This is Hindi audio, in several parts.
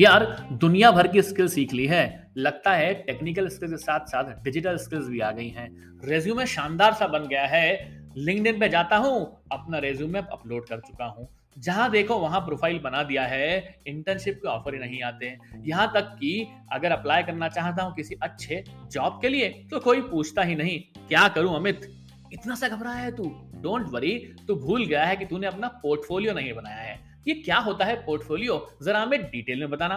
यार, दुनिया भर की स्किल सीख ली है। लगता है टेक्निकल स्किल्स के साथ साथ डिजिटल स्किल्स भी आ गई हैं। रेज्यूमे शानदार सा बन गया है। लिंक्डइन पे जाता हूँ, अपना रेज्यूमे अपलोड कर चुका हूँ। जहाँ देखो, वहाँ प्रोफ़ाइल बना दिया है। इंटर्नशिप के ऑफ़र ही नहीं आते यहाँ तक कि अगर अप्लाई करना चाहता हूँ किसी अच्छे जॉब के लिए तो कोई पूछता ही नहीं, क्या करूँ अमित? इतना सा घबराया है तू? डोंट वरी तू भूल गया है कि तूने अपना पोर्टफोलियो नहीं बनाया है। ये क्या होता है पोर्टफोलियो? जरा हमें डिटेल में बताना।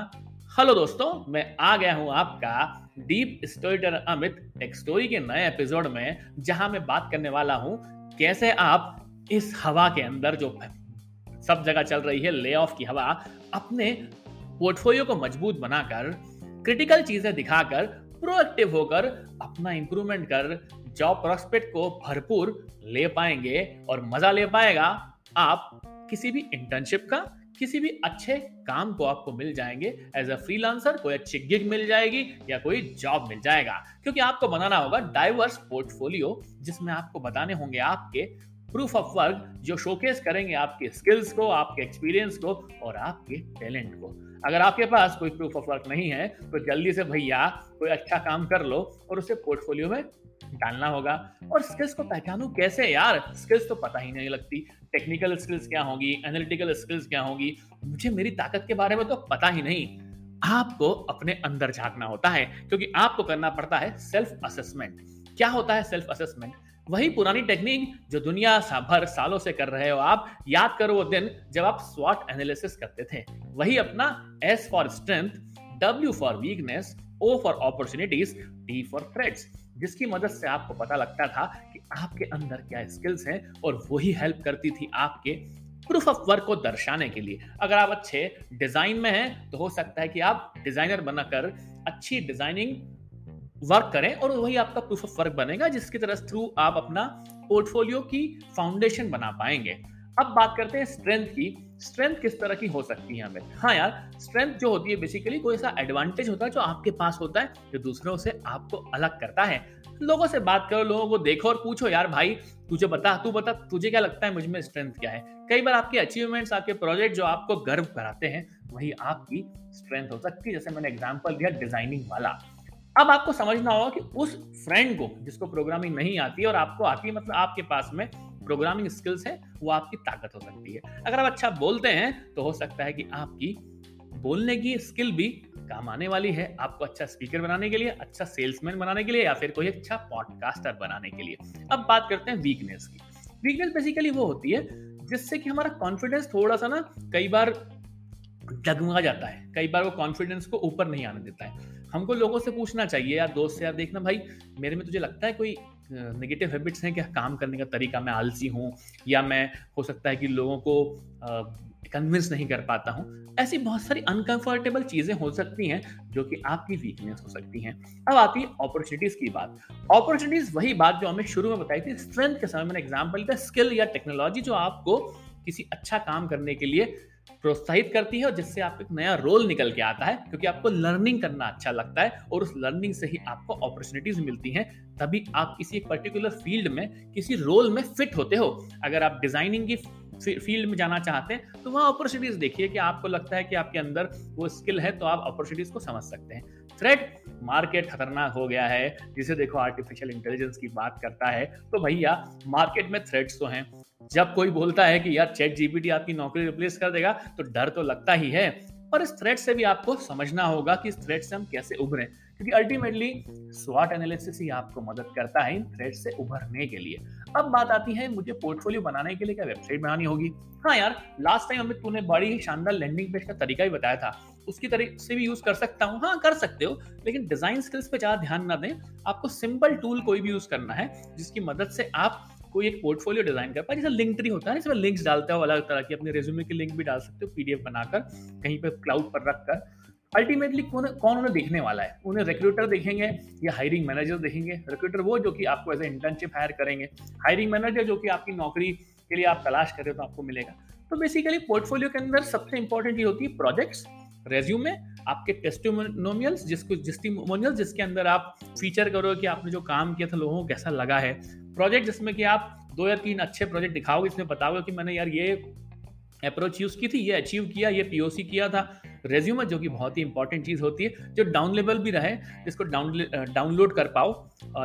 हेलो दोस्तों, मैं आ गया हूँ आपका डीप स्टोरीटर अमित स्टोरी के नए एपिसोड में, जहाँ मैं बात करने वाला हूँ कैसे आप इस हवा के अंदर जो सब जगह चल रही है ले ऑफ़ की हवा, अपने पोर्टफोलियो को मज़बूत बनाकर क्रिटिकल चीज़ें दिखाकर प्रोएक्टिव होकर, अपना इंप्रूवमेंट कर जॉब प्रोस्पेक्ट को भरपूर ले पाएँगे और मज़ा ले पाएगा आप किसी भी इंटर्नशिप का, किसी भी अच्छे काम को आपको मिल जाएँगे एज अ फ्रीलांसर कोई अच्छी गिग मिल जाएगी या कोई जॉब मिल जाएगा। क्योंकि आपको बनाना होगा डाइवर्स पोर्टफोलियो जिसमें आपको बताने होंगे आपके प्रूफ ऑफ़ वर्क जो शोकेस करेंगे आपके स्किल्स को, आपके एक्सपीरियंस को और आपके टैलेंट को। अगर आपके पास कोई प्रूफ ऑफ़ वर्क नहीं है तो जल्दी से भैया कोई अच्छा काम कर लो और उसे पोर्टफोलियो में डालना होगा। और स्किल्स को पहचानू कैसे यार? स्किल्स तो पता ही नहीं लगती। टेक्निकल स्किल्स क्या होगी? एनालिटिकल स्किल्स क्या होगी? मुझे मेरी ताकत के बारे में तो पता ही नहीं। आपको अपने अंदर झांकना होता है क्योंकि आपको करना पड़ता है सेल्फ असेसमेंट क्या होता है सेल्फ असेसमेंट वही पुरानी टेक्निक जो दुनिया भर सालों से कर रहे हो आप। याद करो वो दिन जब आप स्वॉट एनालिसिस करते थे। वही अपना S for strength W for weakness O for opportunities T for threats जिसकी मदद से आपको पता लगता था कि आपके अंदर क्या स्किल्स हैं और वही हेल्प करती थी आपके प्रूफ ऑफ़ वर्क को दर्शाने के लिए। अगर आप अच्छे डिज़ाइन में हैं तो हो सकता है कि आप डिज़ाइनर बनाकर अच्छी डिज़ाइनिंग वर्क करें और वही आपका प्रूफ ऑफ़ वर्क बनेगा, जिसकी तरह थ्रू आप अपना पोर्टफोलियो की फाउंडेशन बना पाएँगे। अब बात करते हैं स्ट्रेंथ की। स्ट्रेंथ किस तरह की हो सकती है हमें? हाँ यार स्ट्रेंथ जो होती है बेसिकली कोई ऐसा एडवांटेज होता है जो आपके पास होता है, जो दूसरों से आपको अलग करता है। लोगों से बात करो, लोगों को देखो और पूछो, यार भाई, तुझे बता, तू बता, तुझे क्या लगता है मुझमें स्ट्रेंथ क्या है? कई बार आपके अचीवमेंट्स आपके प्रोजेक्ट जो आपको गर्व कराते हैं, वही आपकी स्ट्रेंथ हो सकती है। जैसे मैंने एग्ज़ाम्पल दिया डिज़ाइनिंग वाला। अब आपको समझना होगा कि उस फ्रेंड को, जिसको प्रोग्रामिंग नहीं आती और आपको आती है मतलब आपके पास में प्रोग्रामिंग स्किल्स है, वो आपकी ताकत हो सकती है। अगर आप अच्छा बोलते हैं तो हो सकता है कि आपकी बोलने की स्किल भी काम आने वाली है आपको अच्छा स्पीकर बनाने के लिए अच्छा सेल्समैन बनाने के लिए या फिर कोई अच्छा पॉडकास्टर बनाने के लिए। अब बात करते हैं वीकनेस की। वीकनेस बेसिकली वो होती है जिससे कि हमारा कॉन्फिडेंस थोड़ा सा ना कई बार डगमगा जाता है, कई बार वो कॉन्फिडेंस को ऊपर नहीं आने देता है। हमको लोगों से पूछना चाहिए यार दोस्त से, यार, देखना भाई, मेरे में तुझे लगता है कोई नेगेटिव हैबिट्स हैं क्या? काम करने का तरीका मैं आलसी हूँ या मैं, हो सकता है कि लोगों को कन्विंस नहीं कर पाता हूँ। ऐसी बहुत सारी अनकंफर्टेबल चीज़ें हो सकती हैं, जो कि आपकी वीकनेस हो सकती हैं। अब आती है अपॉर्चुनिटीज़ की बात। अपॉर्चुनिटीज़ वही बात जो हमें शुरू में बताई थी स्ट्रेंथ के समय मैंने एग्ज़ाम्पल दिया स्किल या टेक्नोलॉजी जो आपको किसी अच्छा काम करने के लिए प्रोत्साहित करती है और जिससे आपको एक नया रोल निकल के आता है, क्योंकि आपको लर्निंग करना अच्छा लगता है और उस लर्निंग से ही आपको अपॉर्चुनिटीज़ मिलती हैं, तभी आप किसी एक पर्टिकुलर फ़ील्ड में, किसी रोल में फिट होते हो। अगर आप डिज़ाइनिंग की फ़ील्ड में जाना चाहते हैं तो वहाँ अपॉर्चुनिटीज़ देखिए कि आपको लगता है कि आपके अंदर वो स्किल है तो आप अपॉर्चुनिटीज़ को समझ सकते हैं। थ्रेट मार्केट खतरनाक हो गया है, जिसे देखो आर्टिफिशियल इंटेलिजेंस की बात करता है तो भैया मार्केट में थ्रेट्स तो हैं। जब कोई बोलता है कि यार चैट जीपीटी आपकी नौकरी रिप्लेस कर देगा तो डर तो लगता ही है और इस थ्रेट से भी आपको समझना होगा कि इस थ्रेट से हम कैसे उभरें, क्योंकि अल्टीमेटली स्वाट एनालिसिस ही आपको मदद करता है इन थ्रेट से उभरने के लिए। अब बात आती है, मुझे पोर्टफोलियो बनाने के लिए क्या वेबसाइट बनानी होगी? हाँ यार लास्ट टाइम अमित, तूने बड़ी ही शानदार लैंडिंग पेज का तरीका ही बताया था। उसकी तरीके से भी यूज़ कर सकता हूँ। हाँ कर सकते हो, लेकिन डिज़ाइन स्किल्स पे ज़्यादा ध्यान ना दें। आपको सिंपल टूल कोई भी यूज़ करना है, जिसकी मदद से आप कोई एक पोर्टफोलियो डिज़ाइन कर पाए। जैसे लिंक ट्री होता है इसमें लिंक्स डालते हो, अलग तरह की, अपने रेज्यूमे की लिंक भी डाल सकते हो पीडीएफ बनाकर, कहीं पर क्लाउड पर रखकर। अल्टीमेटली कौन कौन उन्हें देखने वाला है? उन्हें रिक्रूटर देखेंगे या हायरिंग मैनेजर देखेंगे। रिक्रूटर वो जो कि आपको एज ए इंटर्नशिप हायर करेंगे। हायरिंग मैनेजर जो कि आपकी नौकरी के लिए आप तलाश कर रहे हो तो आपको मिलेगा। तो बेसिकली पोर्टफोलियो के अंदर सबसे इंपॉर्टेंट ये होती है प्रोजेक्ट्स रेज्यूमे आपके टेस्टिमोनियल्स जिसको टेस्टिमोनियल्स जिसके अंदर आप फीचर करो कि आपने जो काम किया था लोगों को कैसा लगा है। प्रोजेक्ट जिसमें कि आप दो या तीन अच्छे प्रोजेक्ट दिखाओगे, इसमें बताओगे कि मैंने यार ये अप्रोच यूज़ की थी, ये अचीव किया, ये पीओसी किया था। रेज्यूमे जो कि बहुत ही इंपॉर्टेंट चीज़ होती है, जो डाउन लेवल भी रहे, जिसको डाउन डाउनलोड कर पाओ।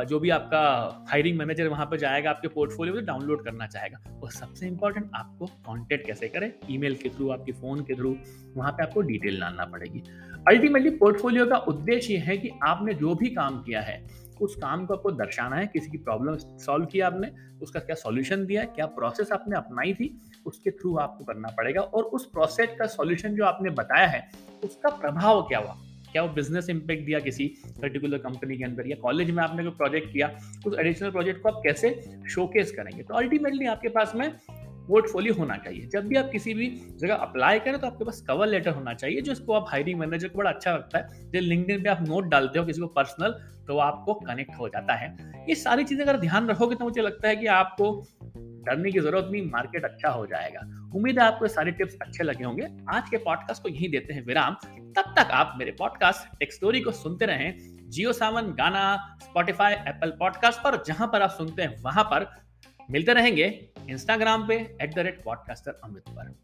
जो भी आपका हायरिंग मैनेजर वहाँ पर जाएगा, आपके पोर्टफोलियो में डाउनलोड करना चाहेगा और सबसे इंपॉर्टेंट आपको कॉन्टेक्ट कैसे करें? ईमेल के थ्रू आपके फ़ोन के थ्रू वहाँ पर आपको डिटेल डालना पड़ेगी। अल्टीमेटली पोर्टफोलियो का उद्देश्य है कि आपने जो भी काम किया है, उस काम को आपको दर्शाना है, किसी की प्रॉब्लम सॉल्व किया आपने, उसका क्या सॉल्यूशन दिया क्या प्रोसेस आपने अपनाई थी उसके थ्रू आपको करना पड़ेगा और उस प्रोसेस का सॉल्यूशन जो आपने बताया है, उसका प्रभाव क्या हुआ? क्या वो बिज़नेस इम्पैक्ट दिया किसी पर्टिकुलर कंपनी के अंदर या कॉलेज में आपने कोई प्रोजेक्ट किया, उस एडिशनल प्रोजेक्ट को आप कैसे शोकेस करेंगे? तो अल्टीमेटली आपके पास में पोर्टफोलियो होना चाहिए। जब भी आप किसी भी जगह अप्लाई करें तो आपके पास कवर लेटर होना चाहिए, जो इसको आप हायरिंग मैनेजर को बड़ा अच्छा लगता है। जब लिंकडिन पे आप नोट डालते हो किसी को पर्सनल तो आपको कनेक्ट हो जाता है। ये सारी चीज़ें अगर ध्यान रखोगे तो मुझे लगता है कि आपको डरने की ज़रूरत नहीं मार्केट अच्छा हो जाएगा। उम्मीद है आपको सारे टिप्स अच्छे लगे होंगे। आज के पॉडकास्ट को यही देते हैं विराम। तब तक आप मेरे पॉडकास्ट टेक स्टोरी को सुनते रहें। जियो सावन गाना स्पॉटिफाई एप्पल पॉडकास्ट पर, जहाँ पर आप सुनते हैं, वहाँ पर। मिलते रहेंगे इंस्टाग्राम पे at the rate podcaster Amrit पर।